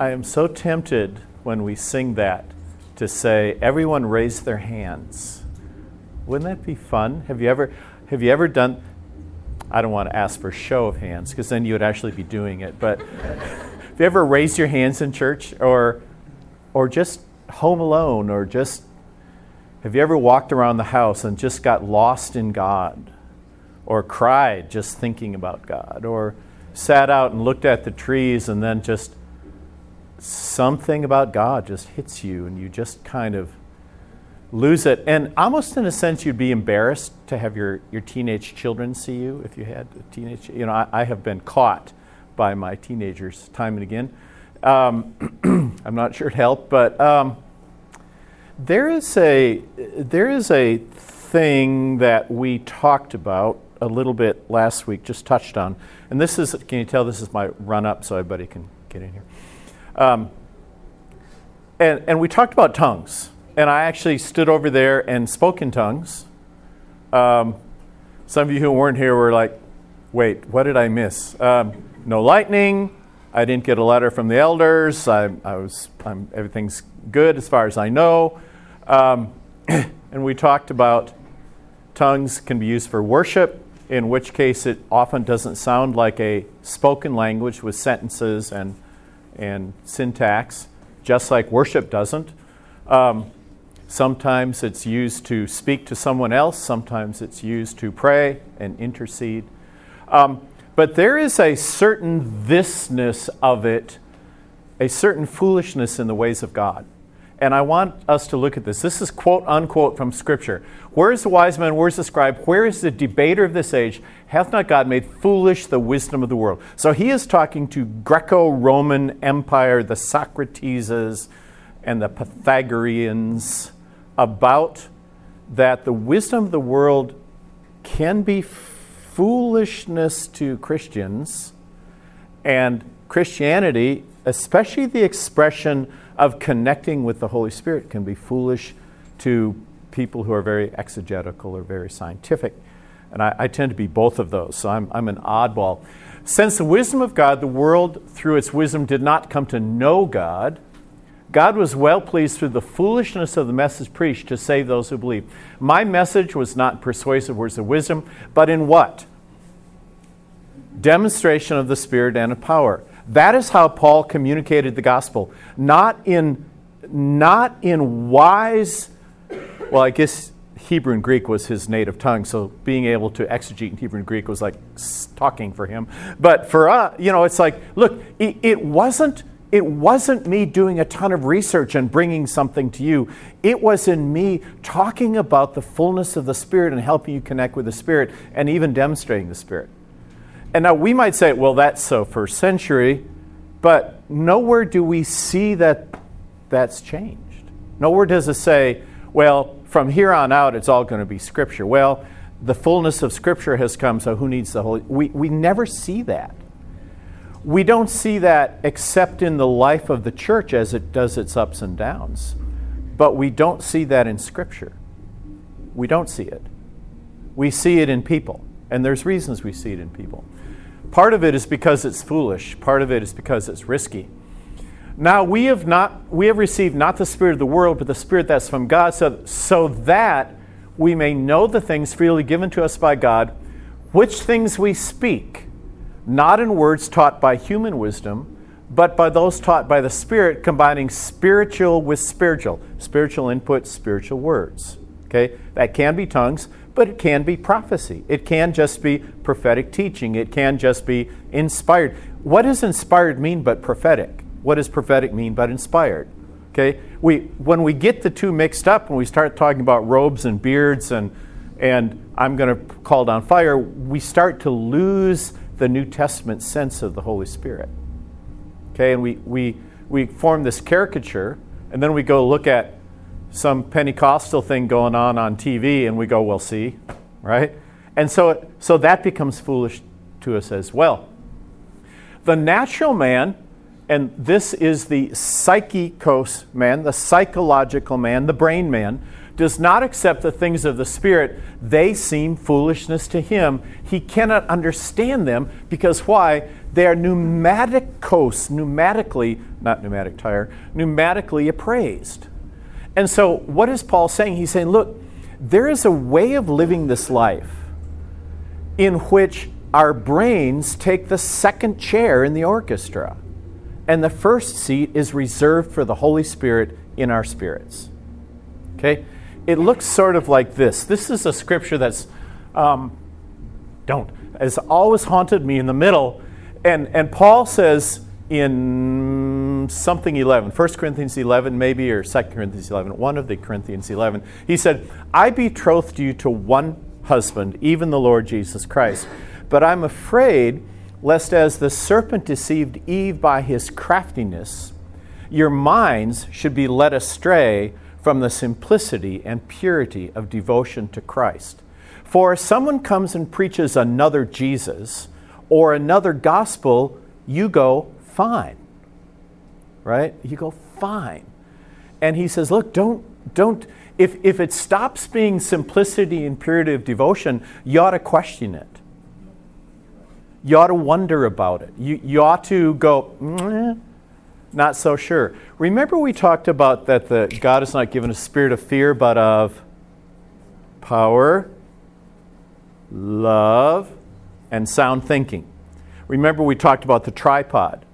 I am so tempted when we sing that to say, everyone raise their hands. Wouldn't that be fun? Have you ever, have you ever done, I don't want to ask for a show of hands because then you would actually be doing it, but have you ever raised your hands in church or, or just home alone or just, have you ever walked around the house and just got lost in God or cried just thinking about God or sat out and looked at the trees and then just something about God just hits you and you just kind of lose it. And almost in a sense, you'd be embarrassed to have your, your teenage children see you if you had a teenage. You know, I, I have been caught by my teenagers time and again. Um, I'm not sure it helped, but um, there is a there is a thing that we talked about a little bit last week, just touched on, and this is. Can you tell this is my run up so everybody can get in here? Um, and, and we talked about tongues. And I actually stood over there and spoke in tongues. Um, some of you who weren't here were like, wait, what did I miss? Um, no lightning. I didn't get a letter from the elders. I, I was, I'm, everything's good as far as I know. Um, and we talked about tongues can be used for worship, in which case it often doesn't sound like a spoken language with sentences and and syntax, just like worship doesn't. Um, sometimes it's used to speak to someone else, sometimes it's used to pray and intercede. Um, but there is a certain thisness of it, a certain foolishness in the ways of God. And I want us to look at this. This is quote unquote from Scripture. Where is the wise man? Where is the scribe? Where is the debater of this age? Hath not God made foolish the wisdom of the world? So he is talking to Greco Roman Empire, the Socrateses and the Pythagoreans, about that the wisdom of the world can be foolishness to Christians, and Christianity, especially the expression of connecting with the Holy Spirit can be foolish to people who are very exegetical or very scientific. And I, I, tend to be both of those, so I'm, I'm an oddball. Since the wisdom of God, the world through its wisdom did not come to know God, God was well pleased through the foolishness of the message preached to save those who believe. My message was not persuasive words of wisdom, but in what? Demonstration of the Spirit and of power. That is how Paul communicated the gospel. Not in, not in wise, well, I guess Hebrew and Greek was his native tongue, so being able to exegete in Hebrew and Greek was like talking for him. But for us, you know, it's like, look, it, it wasn't it wasn't me doing a ton of research and bringing something to you. It was in me talking about the fullness of the Spirit and helping you connect with the Spirit and even demonstrating the Spirit. And now we might say, well, that's so first century, but nowhere do we see that that's changed. Nowhere does it say, well, from here on out, it's all going to be Scripture. Well, the fullness of Scripture has come, so who needs the Holy? We, we never see that. We don't see that except in the life of the church as it does its ups and downs. But we don't see that in Scripture. We don't see it. We see it in people, and there's reasons we see it in people. Part of it is because it's foolish, part of it is because it's risky. Now we have not we have received not the spirit of the world, but the spirit that's from God, so, so that we may know the things freely given to us by God, which things we speak, not in words taught by human wisdom, but by those taught by the Spirit, combining spiritual with spiritual. Spiritual input, spiritual words. Okay? That can be tongues, but it can be prophecy. It can just be prophetic teaching. It can just be inspired. What does inspired mean but prophetic? What does prophetic mean but inspired? Okay? We, when we get the two mixed up and we start talking about robes and beards and, and I'm going to call down fire, we start to lose the New Testament sense of the Holy Spirit. Okay? And we, we, we form this caricature and then we go look at some Pentecostal thing going on on TV, and we go, well, see, right? And so, so that becomes foolish to us as well. The natural man And this is the psychikos man, the psychological man, the brain man, does not accept the things of the Spirit. They seem foolishness to him. He cannot understand them because why? They are pneumatikos, pneumatically, not pneumatic tire, pneumatically appraised. And so, what is Paul saying? He's saying, look, there is a way of living this life in which our brains take the second chair in the orchestra, and the first seat is reserved for the Holy Spirit in our spirits. Okay? It looks sort of like this. This is a scripture that's, um, don't, has always haunted me in the middle. And, and Paul says in something 11, 1 Corinthians 11, maybe, or 2 Corinthians 11, one of the Corinthians 11, he said, I betrothed you to one husband, even the Lord Jesus Christ. But I'm afraid lest as the serpent deceived Eve by his craftiness, your minds should be led astray from the simplicity and purity of devotion to Christ. For if someone comes and preaches another Jesus or another gospel, you go fine. Right? You go fine. And he says, look, don't don't if if it stops being simplicity and purity of devotion, you ought to question it you ought to wonder about it. You, you ought to go, not so sure. Remember, we talked about that the, God has not given a spirit of fear, but of power, love, and sound thinking. Remember, we talked about the tripod.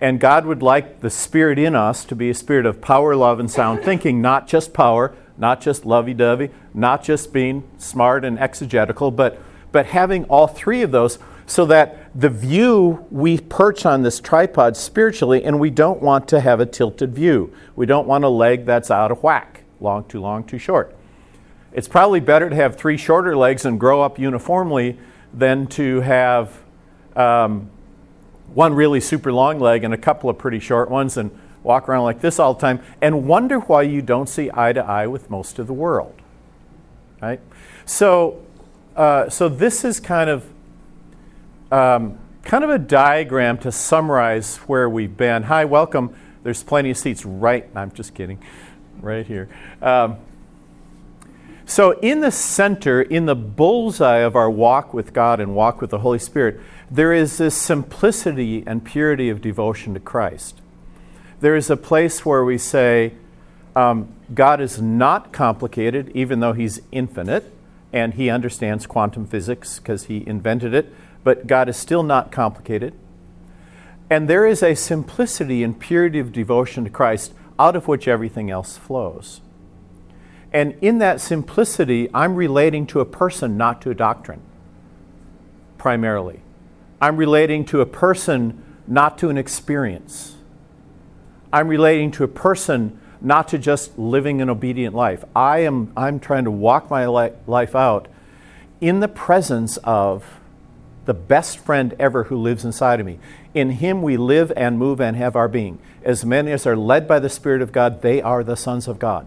And God would like the spirit in us to be a spirit of power, love, and sound thinking, not just power, not just lovey dovey, not just being smart and exegetical, but, but having all three of those so that the view we perch on this tripod spiritually, and we don't want to have a tilted view. We don't want a leg that's out of whack, long, too long, too short. It's probably better to have three shorter legs and grow up uniformly than to have um, one really super long leg and a couple of pretty short ones and walk around like this all the time and wonder why you don't see eye to eye with most of the world. Right? So, uh, so this is kind of um, kind of a diagram to summarize where we've been. Hi, welcome. There's plenty of seats right, I'm just kidding, right here. Um, so, in the center, in the bullseye of our walk with God and walk with the Holy Spirit, there is this simplicity and purity of devotion to Christ. There is a place where we say, um, God is not complicated, even though He's infinite, and He understands quantum physics because He invented it but God is still not complicated. And there is a simplicity and purity of devotion to Christ out of which everything else flows. And in that simplicity, I'm relating to a person, not to a doctrine, primarily. I'm relating to a person, not to an experience. I'm relating to a person, not to just living an obedient life. I am I'm trying to walk my life out in the presence of the best friend ever who lives inside of me. In him we live and move and have our being. As many as are led by the Spirit of God, they are the sons of God.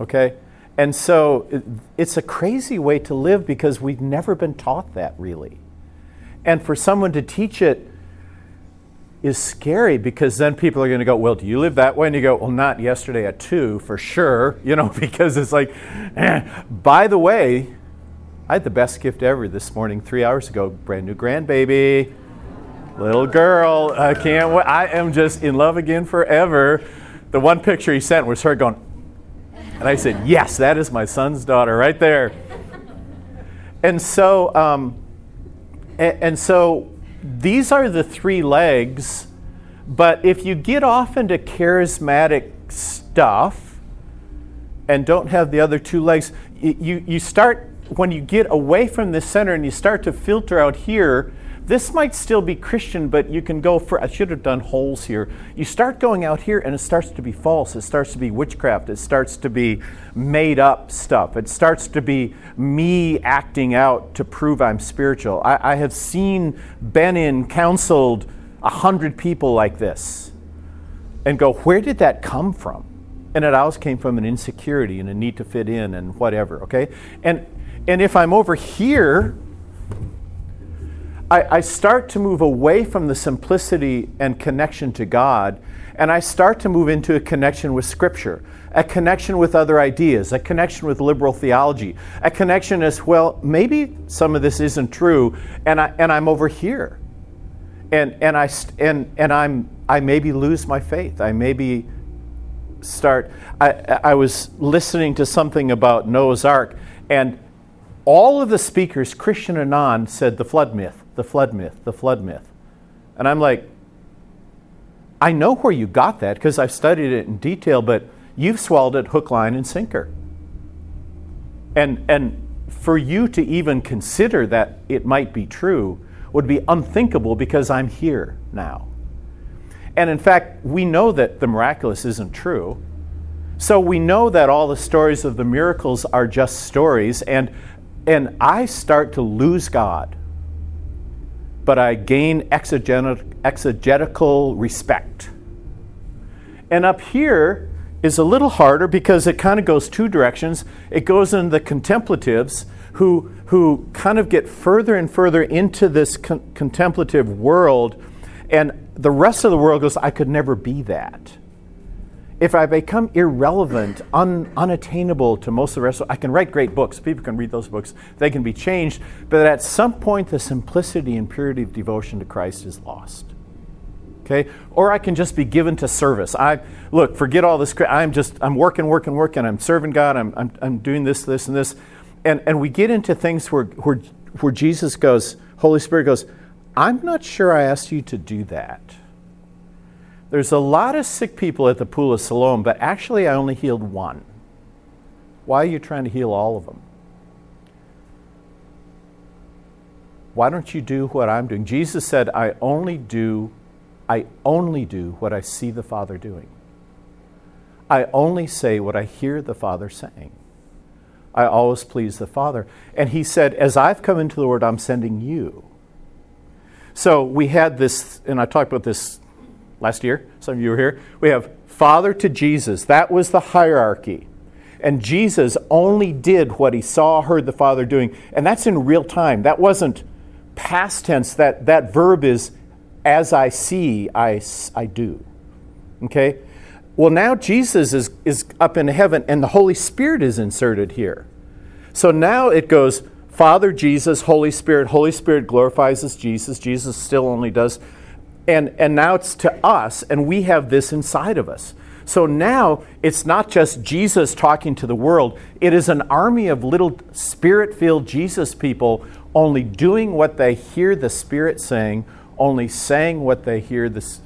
Okay? And so it, it's a crazy way to live because we've never been taught that really. And for someone to teach it is scary because then people are going to go, Well, do you live that way? And you go, Well, not yesterday at two for sure, you know, because it's like, eh. by the way, I had the best gift ever this morning, three hours ago. Brand new grandbaby, little girl. I can't wait. I am just in love again forever. The one picture he sent was her going, and I said, Yes, that is my son's daughter right there. And so, um, and, and so these are the three legs. But if you get off into charismatic stuff and don't have the other two legs, you, you start when you get away from the center and you start to filter out here, this might still be Christian, but you can go for, I should have done holes here. You start going out here and it starts to be false. It starts to be witchcraft. It starts to be made up stuff. It starts to be me acting out to prove I'm spiritual. I, I have seen, been in, counseled a hundred people like this and go, where did that come from? And it always came from an insecurity and a need to fit in and whatever, okay? And and if I'm over here, I, I start to move away from the simplicity and connection to God, and I start to move into a connection with Scripture, a connection with other ideas, a connection with liberal theology, a connection as well. Maybe some of this isn't true, and I and I'm over here, and and I and and I'm I maybe lose my faith. I maybe start. I I was listening to something about Noah's Ark, and all of the speakers, Christian and non, said the flood myth, the flood myth, the flood myth. And I'm like, I know where you got that because I've studied it in detail, but you've swallowed it hook, line, and sinker. And, and for you to even consider that it might be true would be unthinkable because I'm here now. And in fact, we know that the miraculous isn't true. So we know that all the stories of the miracles are just stories, and and I start to lose God, but I gain exegetical respect. And up here is a little harder because it kind of goes two directions. It goes in the contemplatives who, who kind of get further and further into this con- contemplative world, and the rest of the world goes, I could never be that if I become irrelevant, un, unattainable to most of the rest, of, I can write great books. People can read those books. They can be changed. But at some point, the simplicity and purity of devotion to Christ is lost. Okay? Or I can just be given to service. I look, forget all this. I'm just I'm working, working, working. I'm serving God. I'm, I'm, I'm doing this, this, and this. And, and we get into things where, where, where Jesus goes, Holy Spirit goes, I'm not sure I asked you to do that. There's a lot of sick people at the Pool of Siloam, but actually I only healed one. Why are you trying to heal all of them? Why don't you do what I'm doing? Jesus said, I only do, I only do what I see the Father doing. I only say what I hear the Father saying. I always please the Father. And he said, As I've come into the Word, I'm sending you. So we had this, and I talked about this last year. Some of you were here. We have Father to Jesus. That was the hierarchy. And Jesus only did what he saw, heard the Father doing. And that's in real time. That wasn't past tense. That, that verb is as I see, I, I do. Okay? Well, now Jesus is, is up in heaven and the Holy Spirit is inserted here. So now it goes Father, Jesus, Holy Spirit. Holy Spirit glorifies as Jesus. Jesus still only does and, and now it's to us, and we have this inside of us. So now it's not just Jesus talking to the world, it is an army of little spirit filled Jesus people only doing what they hear the Spirit saying, only saying what they hear this,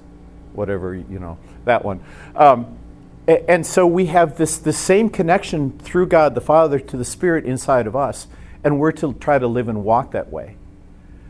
whatever, you know, that one. Um, and so we have this the same connection through God the Father to the Spirit inside of us, and we're to try to live and walk that way.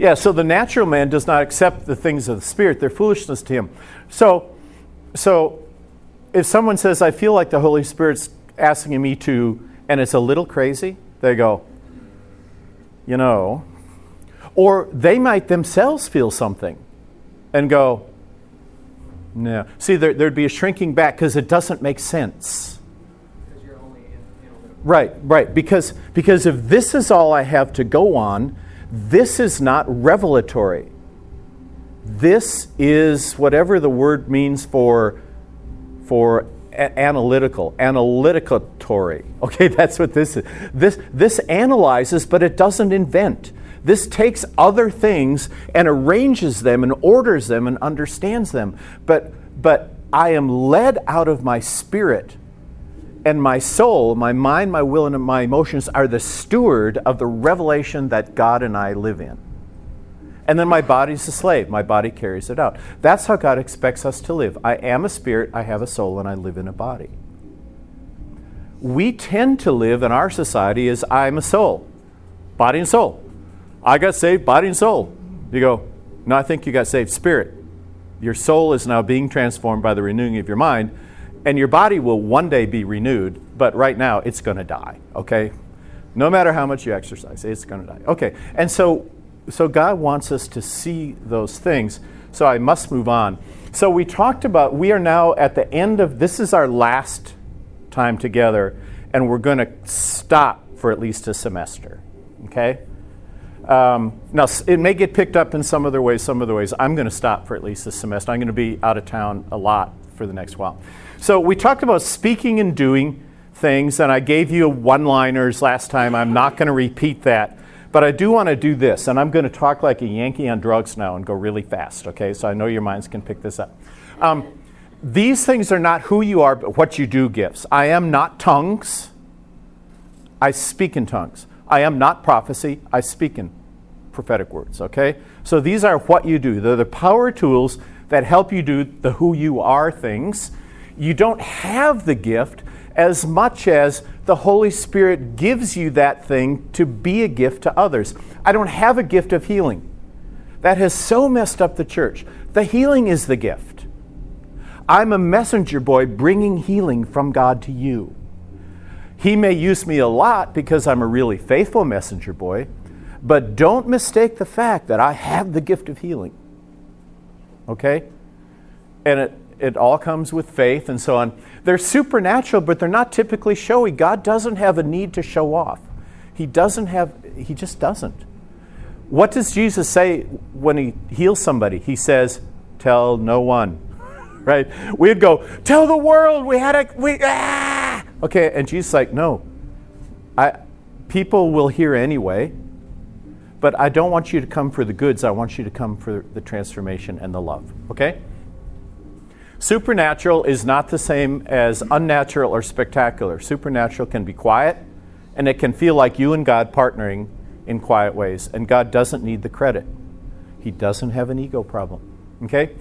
Yeah, so the natural man does not accept the things of the Spirit, they're foolishness to him. So, so if someone says, I feel like the Holy Spirit's asking me to, and it's a little crazy, they go, you know, or they might themselves feel something and go, no. See, there, would be a shrinking back because it doesn't make sense. Right, right. Because, because if this is all I have to go on, this is not revelatory. This is whatever the word means for, for a- analytical, analyticatory. Okay, that's what this is. This, this analyzes, but it doesn't invent. This takes other things and arranges them and orders them and understands them. But, but I am led out of my spirit and my soul, my mind, my will, and my emotions are the steward of the revelation that God and I live in. And then my body's a slave. My body carries it out. That's how God expects us to live. I am a spirit, I have a soul, and I live in a body. We tend to live in our society as I'm a soul, body and soul. I got saved, body and soul. You go, no, I think you got saved, spirit. Your soul is now being transformed by the renewing of your mind, and your body will one day be renewed, but right now it's going to die, okay? No matter how much you exercise, it's going to die. Okay, and so, so God wants us to see those things. So I must move on. So we talked about, we are now at the end of, this is our last time together, and we're going to stop for at least a semester, okay? Um, now, it may get picked up in some other ways, some other ways. I'm going to stop for at least this semester. I'm going to be out of town a lot for the next while. So, we talked about speaking and doing things, and I gave you one liners last time. I'm not going to repeat that, but I do want to do this, and I'm going to talk like a Yankee on drugs now and go really fast, okay? So, I know your minds can pick this up. Um, these things are not who you are, but what you do gifts. I am not tongues, I speak in tongues. I am not prophecy, I speak in prophetic words, okay? So these are what you do. They're the power tools that help you do the who you are things. You don't have the gift as much as the Holy Spirit gives you that thing to be a gift to others. I don't have a gift of healing. That has so messed up the church. The healing is the gift. I'm a messenger boy bringing healing from God to you. He may use me a lot because I'm a really faithful messenger boy, but don't mistake the fact that I have the gift of healing. Okay? And it, it all comes with faith and so on. They're supernatural, but they're not typically showy. God doesn't have a need to show off. He doesn't have, he just doesn't. What does Jesus say when he heals somebody? He says, Tell no one. right? We'd go, Tell the world we had a, we, ah! Okay, and Jesus like, No. I, people will hear anyway. But I don't want you to come for the goods, I want you to come for the transformation and the love. Okay? Supernatural is not the same as unnatural or spectacular. Supernatural can be quiet, and it can feel like you and God partnering in quiet ways, and God doesn't need the credit. He doesn't have an ego problem. Okay?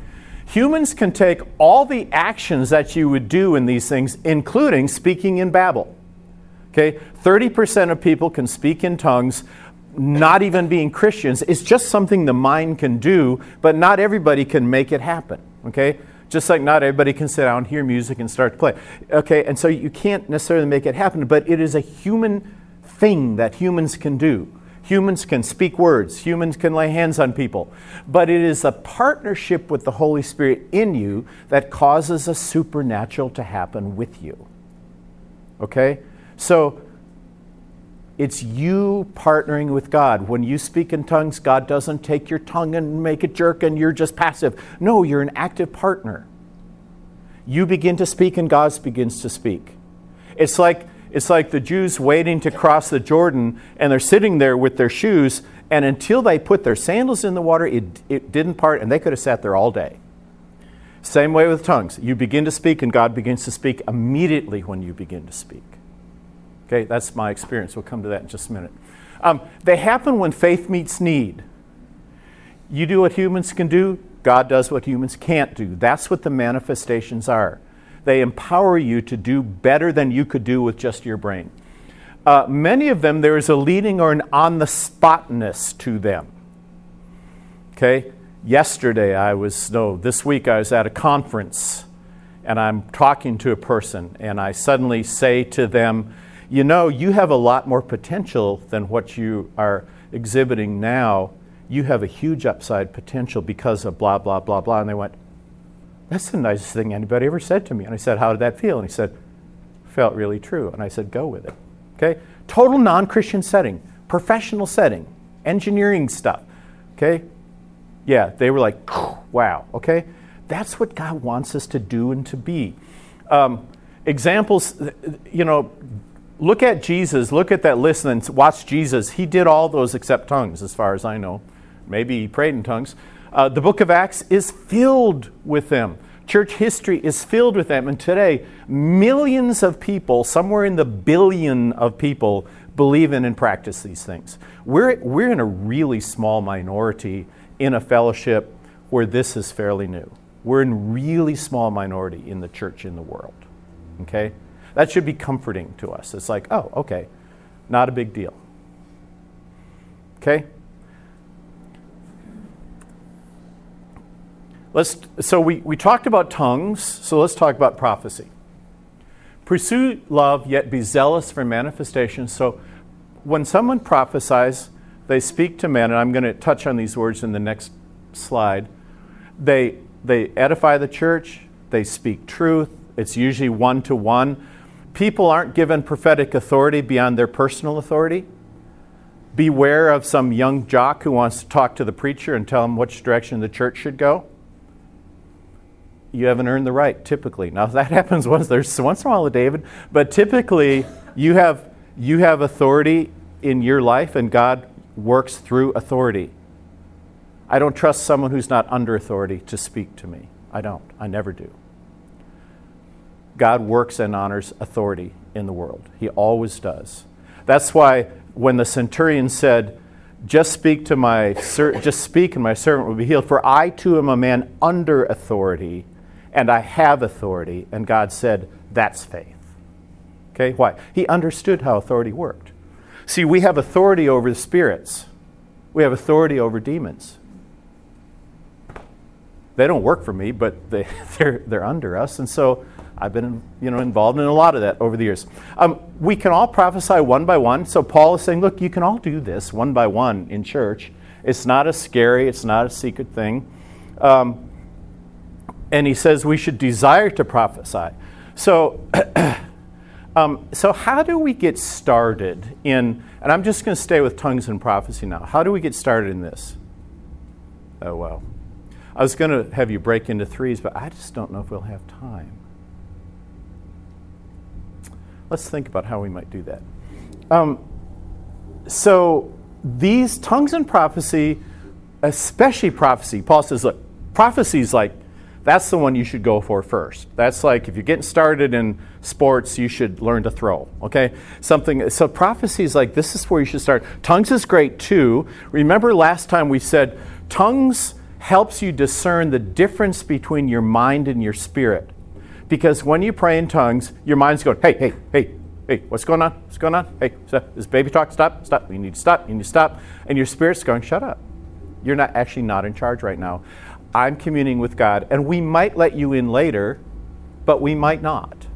Humans can take all the actions that you would do in these things, including speaking in Babel. Okay? 30% of people can speak in tongues not even being Christians. It's just something the mind can do, but not everybody can make it happen. Okay? Just like not everybody can sit down, hear music, and start to play. Okay, and so you can't necessarily make it happen, but it is a human thing that humans can do. Humans can speak words, humans can lay hands on people, but it is a partnership with the Holy Spirit in you that causes a supernatural to happen with you. Okay? So it's you partnering with God. When you speak in tongues, God doesn't take your tongue and make it jerk and you're just passive. No, you're an active partner. You begin to speak and God begins to speak. It's like it's like the Jews waiting to cross the Jordan and they're sitting there with their shoes and until they put their sandals in the water, it, it didn't part and they could have sat there all day. Same way with tongues. You begin to speak and God begins to speak immediately when you begin to speak. Okay, that's my experience. We'll come to that in just a minute. Um, they happen when faith meets need. You do what humans can do, God does what humans can't do. That's what the manifestations are. They empower you to do better than you could do with just your brain. Uh, many of them, there is a leading or an on the spotness to them. Okay? Yesterday, I was, no, this week, I was at a conference and I'm talking to a person, and I suddenly say to them, you know, you have a lot more potential than what you are exhibiting now. You have a huge upside potential because of blah, blah, blah, blah. And they went, That's the nicest thing anybody ever said to me. And I said, How did that feel? And he said, Felt really true. And I said, Go with it. Okay? Total non Christian setting, professional setting, engineering stuff. Okay? Yeah, they were like, Wow. Okay? That's what God wants us to do and to be. Um, examples, you know, look at Jesus, look at that list and watch Jesus. He did all those except tongues, as far as I know. Maybe he prayed in tongues. Uh, the book of Acts is filled with them. Church history is filled with them. And today, millions of people, somewhere in the billion of people, believe in and practice these things. We're, we're in a really small minority in a fellowship where this is fairly new. We're in really small minority in the church in the world. Okay? That should be comforting to us. It's like, oh, okay, not a big deal. Okay? let's, so we, we talked about tongues, so let's talk about prophecy. Pursue love, yet be zealous for manifestation. So when someone prophesies, they speak to men, and I'm going to touch on these words in the next slide. They, they edify the church, they speak truth. It's usually one to one. People aren't given prophetic authority beyond their personal authority. Beware of some young jock who wants to talk to the preacher and tell him which direction the church should go. You haven't earned the right, typically. Now that happens once there's once in a while, with David, but typically you have you have authority in your life, and God works through authority. I don't trust someone who's not under authority to speak to me. I don't. I never do. God works and honors authority in the world. He always does. That's why when the centurion said, "Just speak to my ser- just speak and my servant will be healed, for I too am a man under authority, and I have authority." And God said, "That's faith." Okay? Why? He understood how authority worked. See, we have authority over the spirits. We have authority over demons they don't work for me, but they, they're, they're under us. And so I've been you know, involved in a lot of that over the years. Um, we can all prophesy one by one. So Paul is saying, look, you can all do this one by one in church. It's not a scary, it's not a secret thing. Um, and he says we should desire to prophesy. So, um, so how do we get started in, and I'm just going to stay with tongues and prophecy now. How do we get started in this? Oh, well. I was going to have you break into threes, but I just don't know if we'll have time. Let's think about how we might do that. Um, so, these tongues and prophecy, especially prophecy, Paul says, look, prophecy is like, that's the one you should go for first. That's like if you're getting started in sports, you should learn to throw. Okay? Something so prophecy is like this is where you should start. Tongues is great too. Remember last time we said tongues helps you discern the difference between your mind and your spirit. Because when you pray in tongues, your mind's going, hey, hey, hey, hey, what's going on? What's going on? Hey, stop. this baby talk, stop, stop. You need to stop, you need to stop. And your spirit's going, shut up. You're not actually not in charge right now. I'm communing with God, and we might let you in later, but we might not.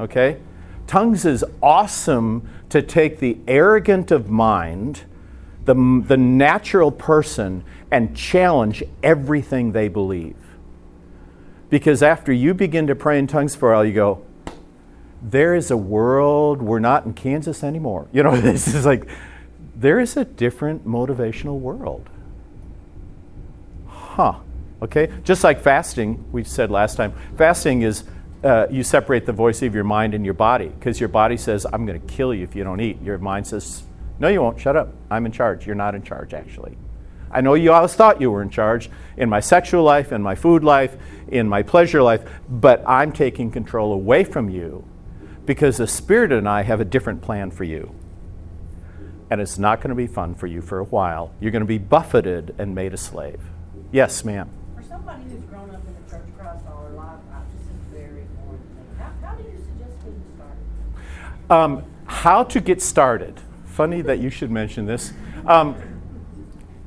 Okay? Tongues is awesome to take the arrogant of mind, the, the natural person, and challenge everything they believe. Because after you begin to pray in tongues for a while, you go, there is a world, we're not in Kansas anymore. You know, this is like, there is a different motivational world. Huh. Okay? Just like fasting, we said last time, fasting is uh, you separate the voice of your mind and your body because your body says, I'm going to kill you if you don't eat. Your mind says, No, you won't. Shut up. I'm in charge. You're not in charge, actually. I know you always thought you were in charge in my sexual life, in my food life, in my pleasure life, but I'm taking control away from you because the Spirit and I have a different plan for you. And it's not going to be fun for you for a while. You're going to be buffeted and made a slave. Yes, ma'am. For somebody who's grown up in the Church of Christ all their life, this is very important. How, how do you suggest getting started? Um, how to get started. Funny that you should mention this. Um,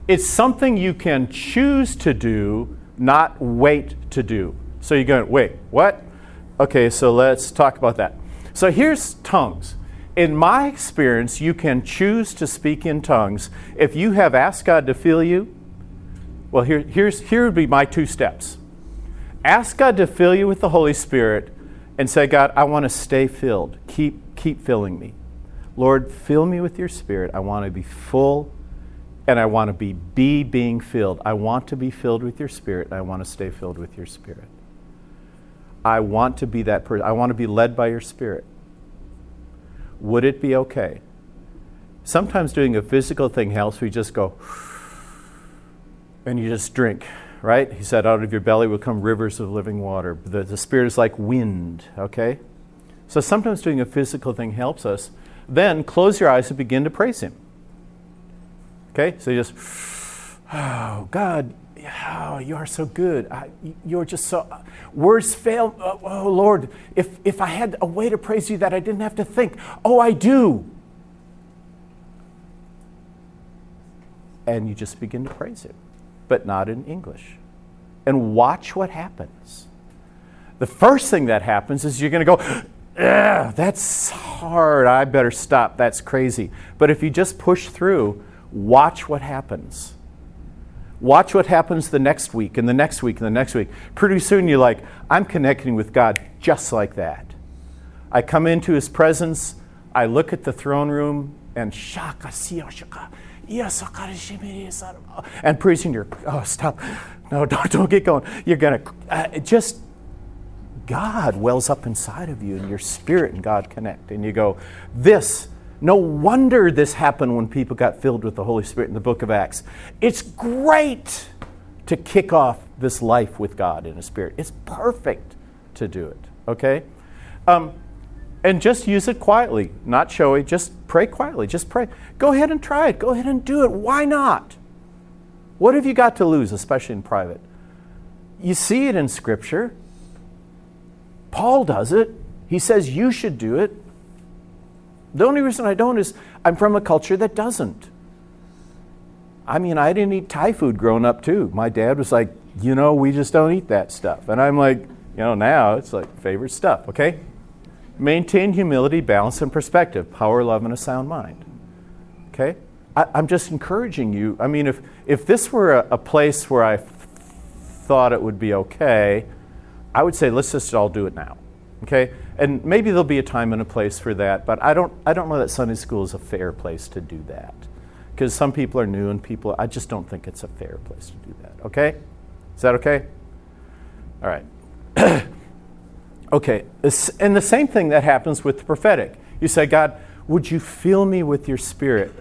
it's something you can choose to do, not wait to do. So you're going, wait, what? Okay, so let's talk about that. So here's tongues. In my experience, you can choose to speak in tongues. If you have asked God to fill you, well, here, here's, here would be my two steps. Ask God to fill you with the Holy Spirit and say, God, I want to stay filled. Keep, keep filling me. Lord, fill me with your Spirit. I want to be full and I want to be be being filled. I want to be filled with your spirit. I want to stay filled with your spirit. I want to be that person. I want to be led by your spirit. Would it be okay? Sometimes doing a physical thing helps. We just go and you just drink, right? He said, out of your belly will come rivers of living water. The, the spirit is like wind, okay? So sometimes doing a physical thing helps us. Then close your eyes and begin to praise Him. Okay, so you just, oh, God, oh, you are so good. I, you're just so, words fail. Oh, oh, Lord, if, if I had a way to praise you that I didn't have to think, oh, I do. And you just begin to praise Him, but not in English. and watch what happens. The first thing that happens is you're going to go, that's hard. I better stop. That's crazy. But if you just push through, watch what happens. Watch what happens the next week and the next week and the next week. Pretty soon you're like, I'm connecting with God just like that. I come into his presence, I look at the throne room, and shaka shaka. And soon you're, oh, stop. No, don't, don't get going. You're going to, uh, just God wells up inside of you and your spirit and God connect. And you go, this, no wonder this happened when people got filled with the Holy Spirit in the book of Acts. It's great to kick off this life with God in a spirit. It's perfect to do it, okay? Um, and just use it quietly, not showy. Just pray quietly. Just pray. Go ahead and try it. Go ahead and do it. Why not? What have you got to lose, especially in private? You see it in Scripture. Paul does it. He says you should do it. The only reason I don't is I'm from a culture that doesn't. I mean, I didn't eat Thai food growing up, too. My dad was like, you know, we just don't eat that stuff. And I'm like, you know, now it's like favorite stuff, okay? Maintain humility, balance, and perspective, power, love, and a sound mind. Okay? I, am just encouraging you. I mean, if, if this were a, a place where I f- thought it would be okay, I would say let's just all do it now. Okay? And maybe there'll be a time and a place for that, but I don't, I don't know that Sunday school is a fair place to do that. Because some people are new and people, I just don't think it's a fair place to do that. Okay? Is that okay? All right. okay. And the same thing that happens with the prophetic. You say, God, would you fill me with your spirit?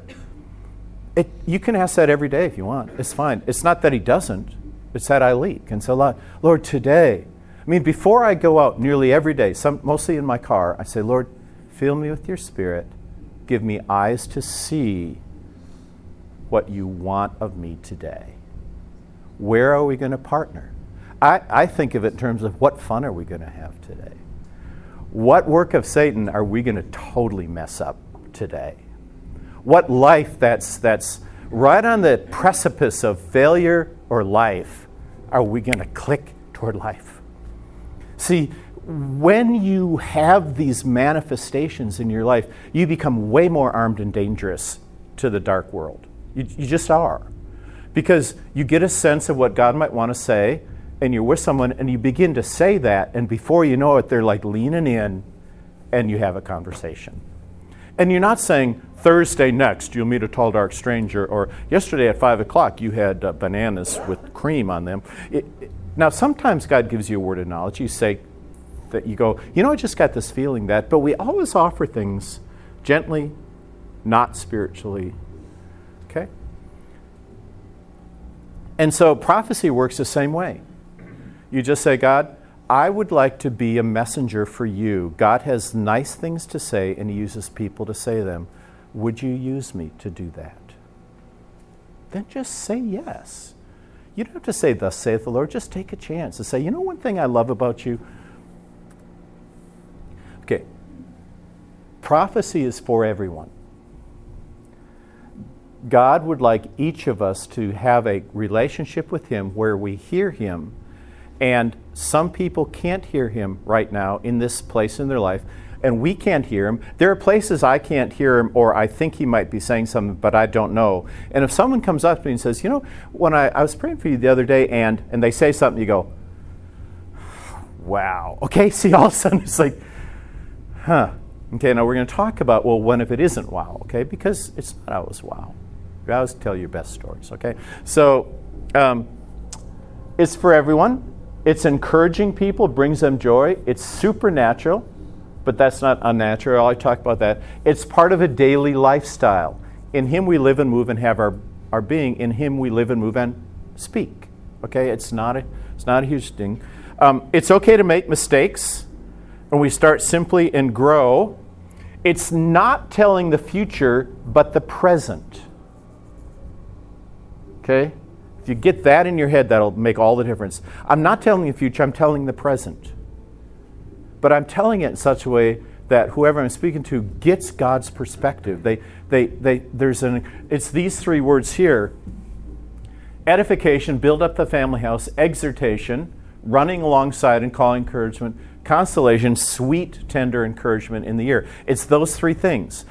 It, you can ask that every day if you want. It's fine. It's not that he doesn't, it's that I leak. And so, Lord, today, I mean, before I go out nearly every day, some, mostly in my car, I say, Lord, fill me with your spirit. Give me eyes to see what you want of me today. Where are we going to partner? I, I think of it in terms of what fun are we going to have today? What work of Satan are we going to totally mess up today? What life that's, that's right on the precipice of failure or life are we going to click toward life? See, when you have these manifestations in your life, you become way more armed and dangerous to the dark world. You, you just are. Because you get a sense of what God might want to say, and you're with someone, and you begin to say that, and before you know it, they're like leaning in, and you have a conversation. And you're not saying, Thursday next, you'll meet a tall, dark stranger, or yesterday at 5 o'clock, you had uh, bananas with cream on them. It, it, now, sometimes God gives you a word of knowledge. You say that you go, you know, I just got this feeling that, but we always offer things gently, not spiritually. Okay? And so prophecy works the same way. You just say, God, I would like to be a messenger for you. God has nice things to say, and He uses people to say them. Would you use me to do that? Then just say yes. You don't have to say, Thus saith the Lord. Just take a chance to say, You know, one thing I love about you? Okay, prophecy is for everyone. God would like each of us to have a relationship with Him where we hear Him, and some people can't hear Him right now in this place in their life and we can't hear him. There are places I can't hear him, or I think he might be saying something, but I don't know. And if someone comes up to me and says, You know, when I, I was praying for you the other day, and, and they say something, you go, Wow. Okay, see, all of a sudden it's like, Huh. Okay, now we're going to talk about, well, when if it isn't wow, okay? Because it's not always wow. You always tell your best stories, okay? So, um, it's for everyone. It's encouraging people, brings them joy. It's supernatural but that's not unnatural. I talk about that. It's part of a daily lifestyle. In Him we live and move and have our, our being. In Him we live and move and speak. Okay? It's not a, it's not a huge thing. Um, it's okay to make mistakes, and we start simply and grow. It's not telling the future, but the present. Okay? If you get that in your head, that'll make all the difference. I'm not telling the future, I'm telling the present but I'm telling it in such a way that whoever I'm speaking to gets God's perspective. They, they, they, there's an, it's these three words here edification, build up the family house, exhortation, running alongside and calling encouragement, consolation, sweet, tender encouragement in the ear. It's those three things.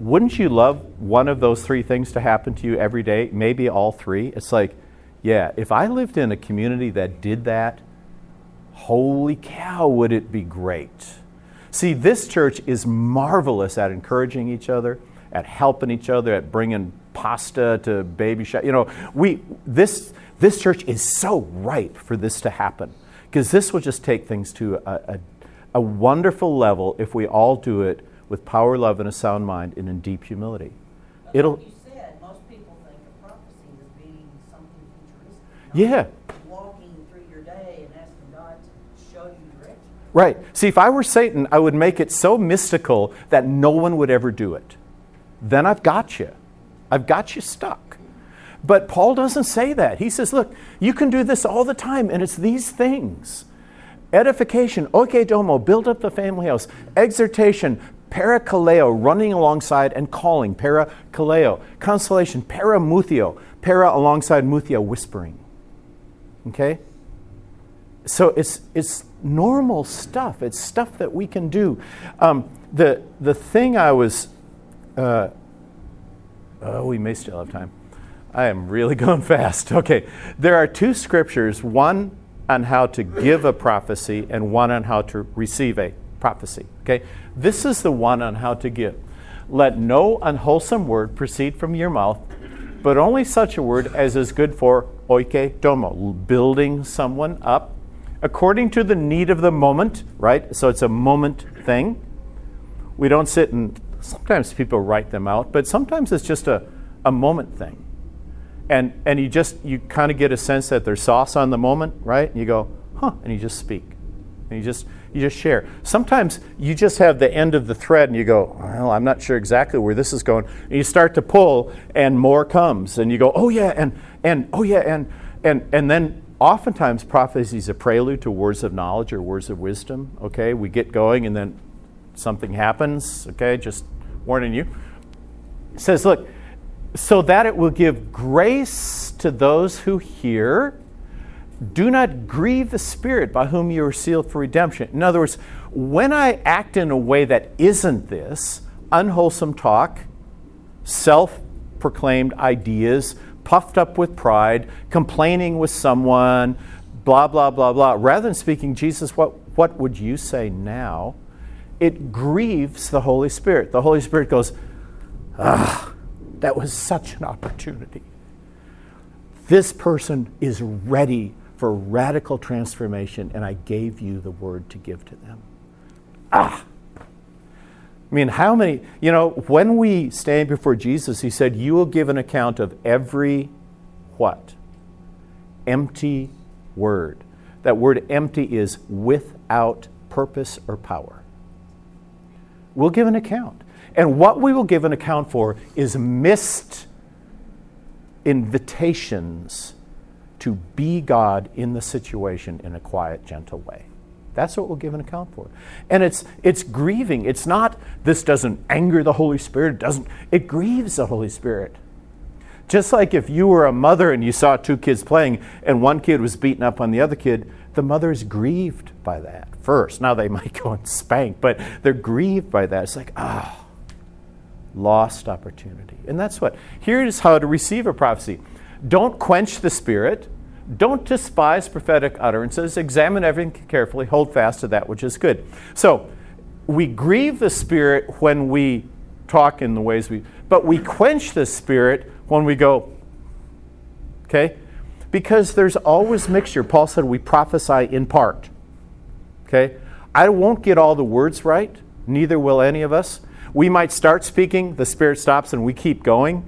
Wouldn't you love one of those three things to happen to you every day? Maybe all three. It's like, yeah, if I lived in a community that did that, holy cow, would it be great. See, this church is marvelous at encouraging each other, at helping each other, at bringing pasta to baby shower. You know, we this this church is so ripe for this to happen because this will just take things to a, a, a, wonderful level if we all do it with power, love, and a sound mind and in deep humility. But It'll. Like you said, most people think of prophecy as being something futuristic. Yeah. Walking through your day and asking God to show you direction. Right. See, if I were Satan, I would make it so mystical that no one would ever do it. Then I've got you. I've got you stuck. But Paul doesn't say that. He says, look, you can do this all the time, and it's these things edification, oikidomo, build up the family house, exhortation, parakaleo, running alongside and calling, parakaleo, consolation, paramuthio, para alongside muthio, whispering. Okay? So it's, it's normal stuff. It's stuff that we can do. Um, the, the thing I was uh, Oh, we may still have time. I am really going fast. Okay. There are two scriptures one on how to give a prophecy and one on how to receive a prophecy. Okay. This is the one on how to give. Let no unwholesome word proceed from your mouth, but only such a word as is good for oike domo, building someone up according to the need of the moment, right? So it's a moment thing. We don't sit and sometimes people write them out, but sometimes it's just a, a moment thing. And, and you just, you kind of get a sense that there's sauce on the moment, right? And you go, huh, and you just speak. And you just, you just share. Sometimes you just have the end of the thread and you go, well, I'm not sure exactly where this is going. And you start to pull and more comes. And you go, oh yeah, and, and oh yeah, and, and, and then oftentimes prophecy is a prelude to words of knowledge or words of wisdom. Okay, we get going and then something happens. Okay, just warning you. It says, look, so that it will give grace to those who hear. Do not grieve the Spirit by whom you are sealed for redemption. In other words, when I act in a way that isn't this, unwholesome talk, self proclaimed ideas, puffed up with pride, complaining with someone, blah, blah, blah, blah, rather than speaking, Jesus, what, what would you say now? it grieves the Holy Spirit. The Holy Spirit goes, ah, that was such an opportunity. This person is ready for radical transformation, and I gave you the word to give to them. Ah! I mean, how many, you know, when we stand before Jesus, he said, You will give an account of every what? Empty word. That word empty is without purpose or power we'll give an account. And what we will give an account for is missed invitations to be God in the situation in a quiet, gentle way. That's what we'll give an account for. And it's it's grieving. It's not this doesn't anger the Holy Spirit, it doesn't it grieves the Holy Spirit. Just like if you were a mother and you saw two kids playing and one kid was beating up on the other kid, the mother is grieved by that first. Now they might go and spank, but they're grieved by that. It's like, ah, oh, lost opportunity. And that's what, here is how to receive a prophecy. Don't quench the spirit. Don't despise prophetic utterances. Examine everything carefully. Hold fast to that which is good. So, we grieve the spirit when we talk in the ways we, but we quench the spirit when we go, okay? Because there's always mixture. Paul said we prophesy in part. Okay? I won't get all the words right, neither will any of us. We might start speaking, the Spirit stops, and we keep going.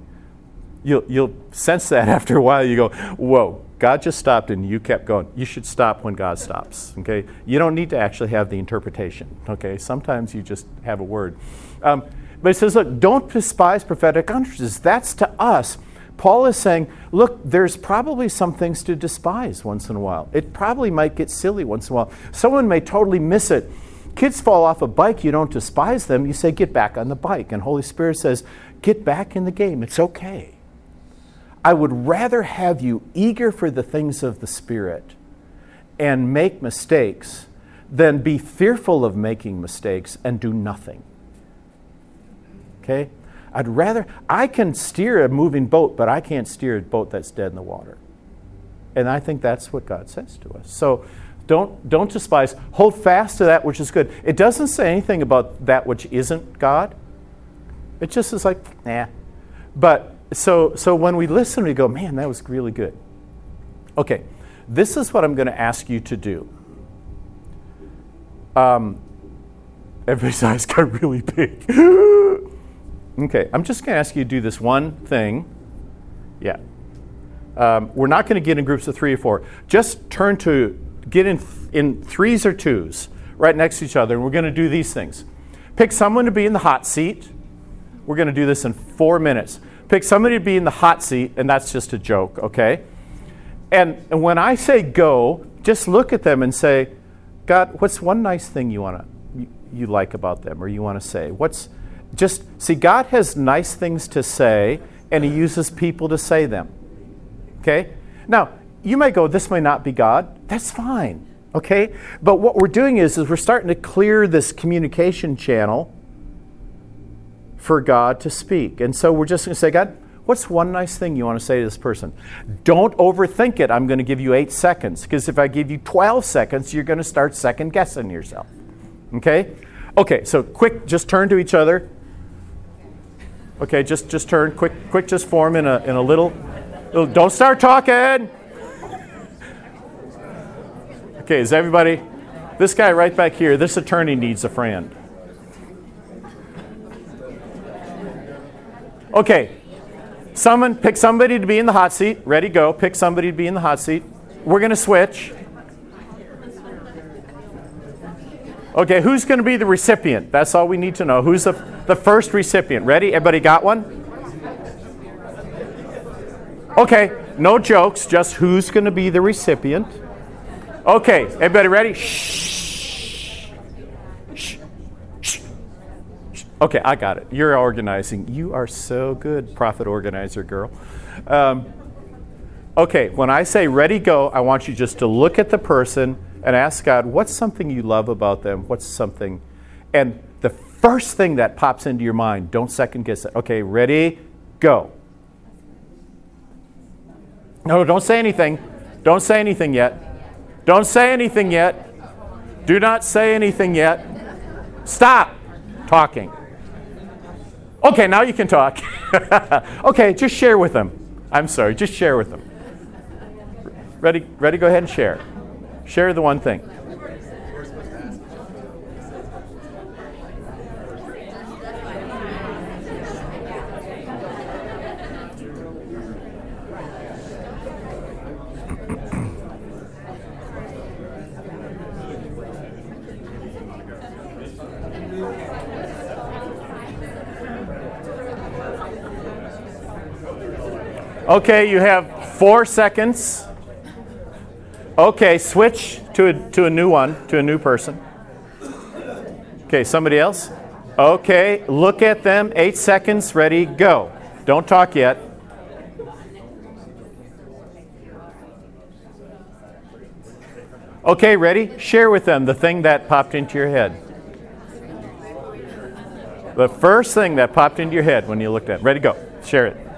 You'll, you'll sense that after a while. You go, whoa, God just stopped and you kept going. You should stop when God stops. Okay? You don't need to actually have the interpretation. Okay? Sometimes you just have a word. Um, but it says, look, don't despise prophetic utterances. That's to us. Paul is saying, look, there's probably some things to despise once in a while. It probably might get silly once in a while. Someone may totally miss it. Kids fall off a bike, you don't despise them. You say, get back on the bike. And Holy Spirit says, get back in the game. It's okay. I would rather have you eager for the things of the Spirit and make mistakes than be fearful of making mistakes and do nothing. Okay? I'd rather, I can steer a moving boat, but I can't steer a boat that's dead in the water. And I think that's what God says to us. So don't, don't despise, hold fast to that which is good. It doesn't say anything about that which isn't God. It just is like, nah. But so, so when we listen, we go, man, that was really good. Okay, this is what I'm going to ask you to do. Um, everybody's eyes got really big. okay, I'm just going to ask you to do this one thing. Yeah. Um, we're not going to get in groups of three or four. Just turn to, get in, in threes or twos right next to each other, and we're going to do these things. Pick someone to be in the hot seat. We're going to do this in four minutes. Pick somebody to be in the hot seat, and that's just a joke, okay? And, and when I say go, just look at them and say, God, what's one nice thing you want to you, you like about them or you want to say? What's just see God has nice things to say and he uses people to say them. Okay? Now, you may go this may not be God. That's fine. Okay? But what we're doing is is we're starting to clear this communication channel for God to speak. And so we're just going to say, God, What's one nice thing you want to say to this person? Don't overthink it. I'm going to give you eight seconds because if I give you 12 seconds, you're going to start second guessing yourself. Okay? Okay, so quick, just turn to each other. Okay, just, just turn. Quick, quick, just form in a, in a little, little. Don't start talking. Okay, is everybody? This guy right back here, this attorney needs a friend. Okay, Someone pick somebody to be in the hot seat. Ready, go. Pick somebody to be in the hot seat. We're going to switch. Okay, who's going to be the recipient? That's all we need to know. Who's the, the first recipient? Ready? Everybody got one? Okay, no jokes, just who's going to be the recipient. Okay, everybody ready? Shh. Okay, I got it. You're organizing. You are so good, prophet organizer girl. Um, okay, when I say ready, go, I want you just to look at the person and ask God, what's something you love about them? What's something? And the first thing that pops into your mind, don't second guess it. Okay, ready, go. No, don't say anything. Don't say anything yet. Don't say anything yet. Do not say anything yet. Stop talking. Okay, now you can talk. okay, just share with them. I'm sorry, just share with them. Ready? Ready? Go ahead and share. Share the one thing. Okay, you have four seconds. Okay, switch to a, to a new one, to a new person. Okay, somebody else? Okay, look at them. Eight seconds, ready, go. Don't talk yet. Okay, ready? Share with them the thing that popped into your head. The first thing that popped into your head when you looked at it. Ready, go. Share it.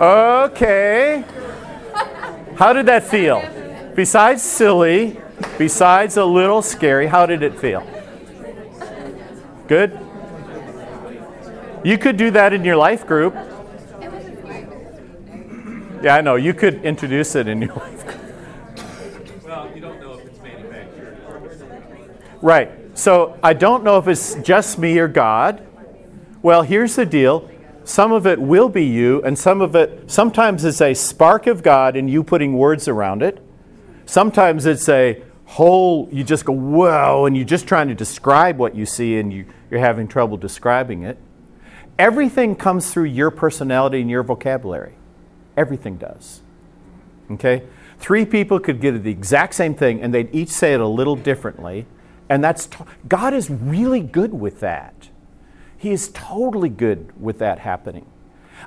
Okay. How did that feel? Besides silly, besides a little scary, how did it feel? Good? You could do that in your life group. Yeah, I know. You could introduce it in your life group. Well, you don't know if it's manufactured. Right. So I don't know if it's just me or God. Well, here's the deal some of it will be you, and some of it, sometimes it's a spark of God and you putting words around it. Sometimes it's a whole, you just go, whoa, and you're just trying to describe what you see and you, you're having trouble describing it. Everything comes through your personality and your vocabulary. Everything does. Okay? Three people could get the exact same thing and they'd each say it a little differently. And that's, t- God is really good with that. He is totally good with that happening.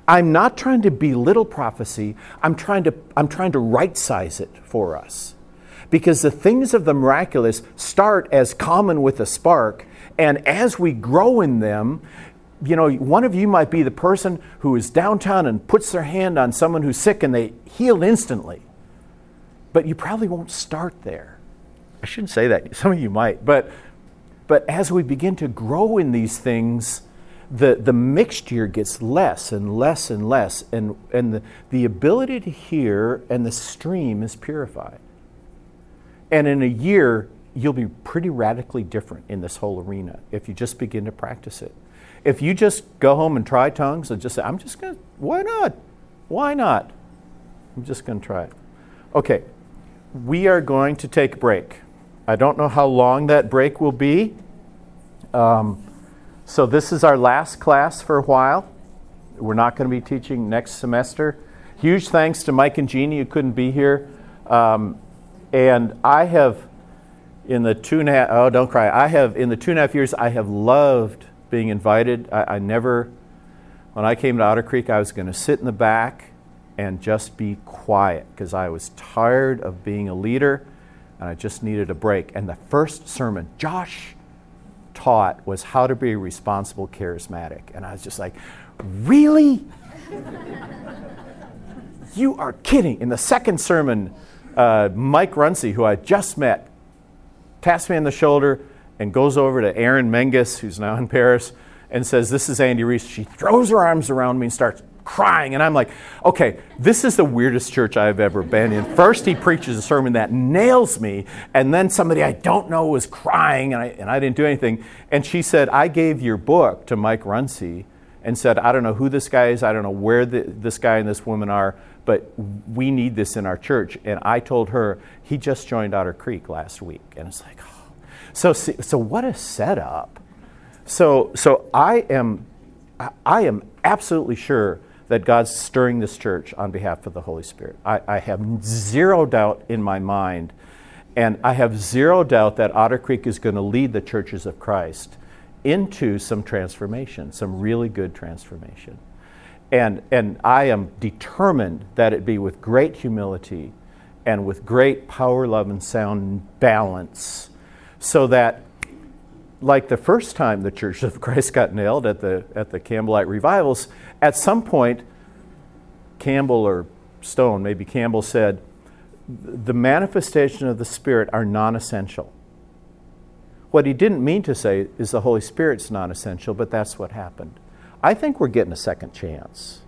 I'm not trying to belittle prophecy. I'm trying to, I'm trying to right size it for us. Because the things of the miraculous start as common with a spark, and as we grow in them, you know, one of you might be the person who is downtown and puts their hand on someone who's sick and they heal instantly. But you probably won't start there. I shouldn't say that. Some of you might. But, but as we begin to grow in these things, the, the mixture gets less and less and less, and, and the, the ability to hear and the stream is purified. And in a year, you'll be pretty radically different in this whole arena if you just begin to practice it. If you just go home and try tongues and just say, I'm just going to, why not? Why not? I'm just going to try it. Okay, we are going to take a break. I don't know how long that break will be. Um, so, this is our last class for a while. We're not going to be teaching next semester. Huge thanks to Mike and Jeannie who couldn't be here. Um, and I have, in the two and a half, oh, don't cry. I have, in the two and a half years, I have loved being invited. I, I never, when I came to Otter Creek, I was going to sit in the back and just be quiet because I was tired of being a leader and I just needed a break. And the first sermon Josh taught was how to be responsible charismatic. And I was just like, really? you are kidding. In the second sermon, uh, Mike Runcie, who I just met, taps me on the shoulder and goes over to Erin Menges, who's now in Paris, and says, This is Andy Reese. She throws her arms around me and starts crying. And I'm like, okay, this is the weirdest church I've ever been in. First, he preaches a sermon that nails me, and then somebody I don't know was crying, and I, and I didn't do anything. And she said, I gave your book to Mike Runcie and said, I don't know who this guy is, I don't know where the, this guy and this woman are, but we need this in our church. And I told her, he just joined Otter Creek last week. And it's like, oh. So, so what a setup. So, so I am, I am absolutely sure that God's stirring this church on behalf of the Holy Spirit. I, I have zero doubt in my mind, and I have zero doubt that Otter Creek is going to lead the churches of Christ into some transformation, some really good transformation. And, and I am determined that it be with great humility and with great power, love, and sound balance so that like the first time the Church of Christ got nailed at the, at the Campbellite revivals, at some point, Campbell or Stone, maybe Campbell said, the manifestation of the Spirit are non essential. What he didn't mean to say is the Holy Spirit's non essential, but that's what happened. I think we're getting a second chance.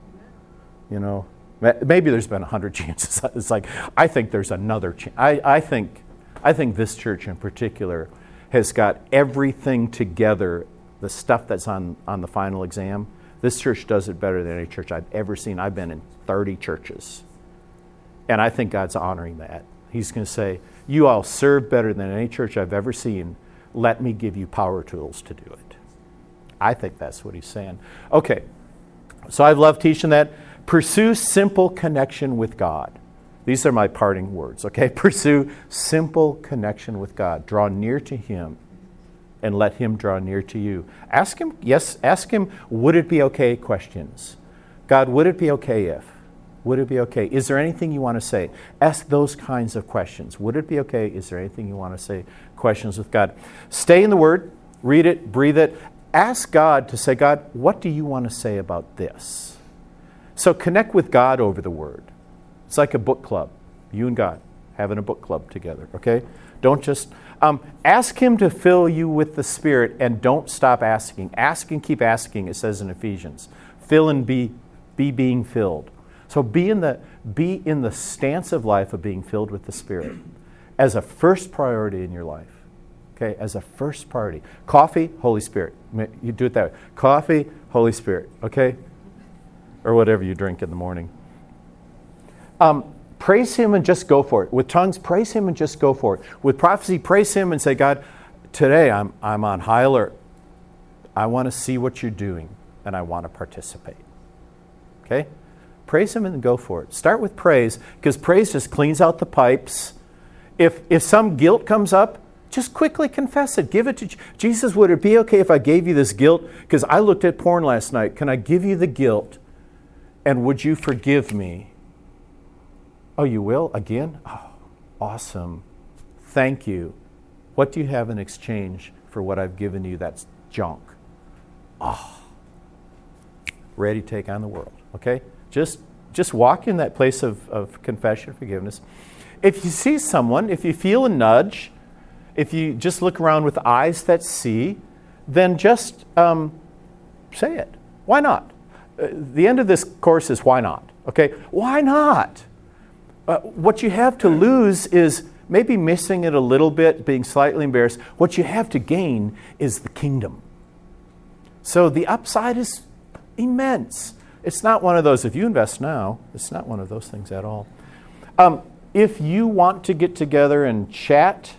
You know, maybe there's been a hundred chances. It's like, I think there's another chance. I, I, think, I think this church in particular has got everything together, the stuff that's on, on the final exam. This church does it better than any church I've ever seen. I've been in 30 churches. And I think God's honoring that. He's going to say, You all serve better than any church I've ever seen. Let me give you power tools to do it. I think that's what he's saying. Okay, so I've loved teaching that. Pursue simple connection with God. These are my parting words, okay? Pursue simple connection with God. Draw near to Him and let Him draw near to you. Ask Him, yes, ask Him, would it be okay questions. God, would it be okay if? Would it be okay? Is there anything you want to say? Ask those kinds of questions. Would it be okay? Is there anything you want to say? Questions with God. Stay in the Word, read it, breathe it. Ask God to say, God, what do you want to say about this? So connect with God over the Word. It's like a book club, you and God having a book club together, okay? Don't just um, ask Him to fill you with the Spirit and don't stop asking. Ask and keep asking, it says in Ephesians. Fill and be, be being filled. So be in, the, be in the stance of life of being filled with the Spirit as a first priority in your life. Okay, as a first priority. Coffee, Holy Spirit. You do it that way. Coffee, Holy Spirit, okay? Or whatever you drink in the morning. Um, praise Him and just go for it. With tongues, praise Him and just go for it. With prophecy, praise Him and say, God, today I'm, I'm on high alert. I want to see what you're doing and I want to participate. Okay? Praise Him and go for it. Start with praise because praise just cleans out the pipes. If, if some guilt comes up, just quickly confess it. Give it to Jesus. Would it be okay if I gave you this guilt? Because I looked at porn last night. Can I give you the guilt? And would you forgive me? Oh, you will? Again? Oh, awesome. Thank you. What do you have in exchange for what I've given you that's junk? Oh, ready to take on the world. Okay? Just, just walk in that place of, of confession, forgiveness. If you see someone, if you feel a nudge, if you just look around with eyes that see, then just um, say it. Why not? Uh, the end of this course is why not? Okay? Why not? Uh, what you have to lose is maybe missing it a little bit, being slightly embarrassed. What you have to gain is the kingdom. So the upside is immense. It's not one of those, if you invest now, it's not one of those things at all. Um, if you want to get together and chat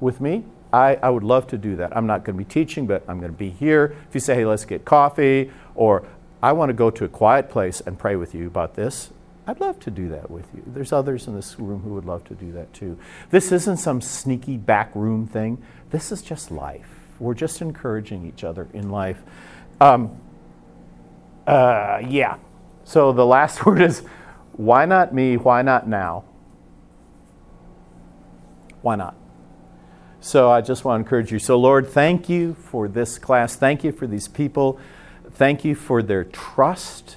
with me, I, I would love to do that. I'm not going to be teaching, but I'm going to be here. If you say, hey, let's get coffee, or I want to go to a quiet place and pray with you about this, I'd love to do that with you. There's others in this room who would love to do that too. This isn't some sneaky back room thing. This is just life. We're just encouraging each other in life. Um, uh, yeah. So the last word is why not me? Why not now? Why not? So I just want to encourage you. So, Lord, thank you for this class. Thank you for these people. Thank you for their trust.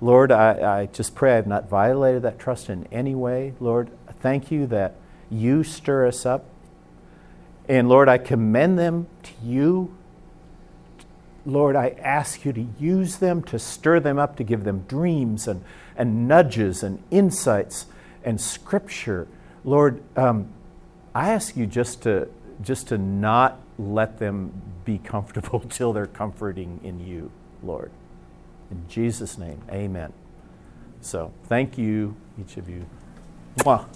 Lord, I, I just pray I have not violated that trust in any way. Lord, thank you that you stir us up. And Lord, I commend them to you. Lord, I ask you to use them, to stir them up, to give them dreams and, and nudges and insights and scripture. Lord, um, I ask you just to, just to not let them be comfortable till they're comforting in you, Lord. In Jesus' name, amen. So thank you, each of you. Mwah.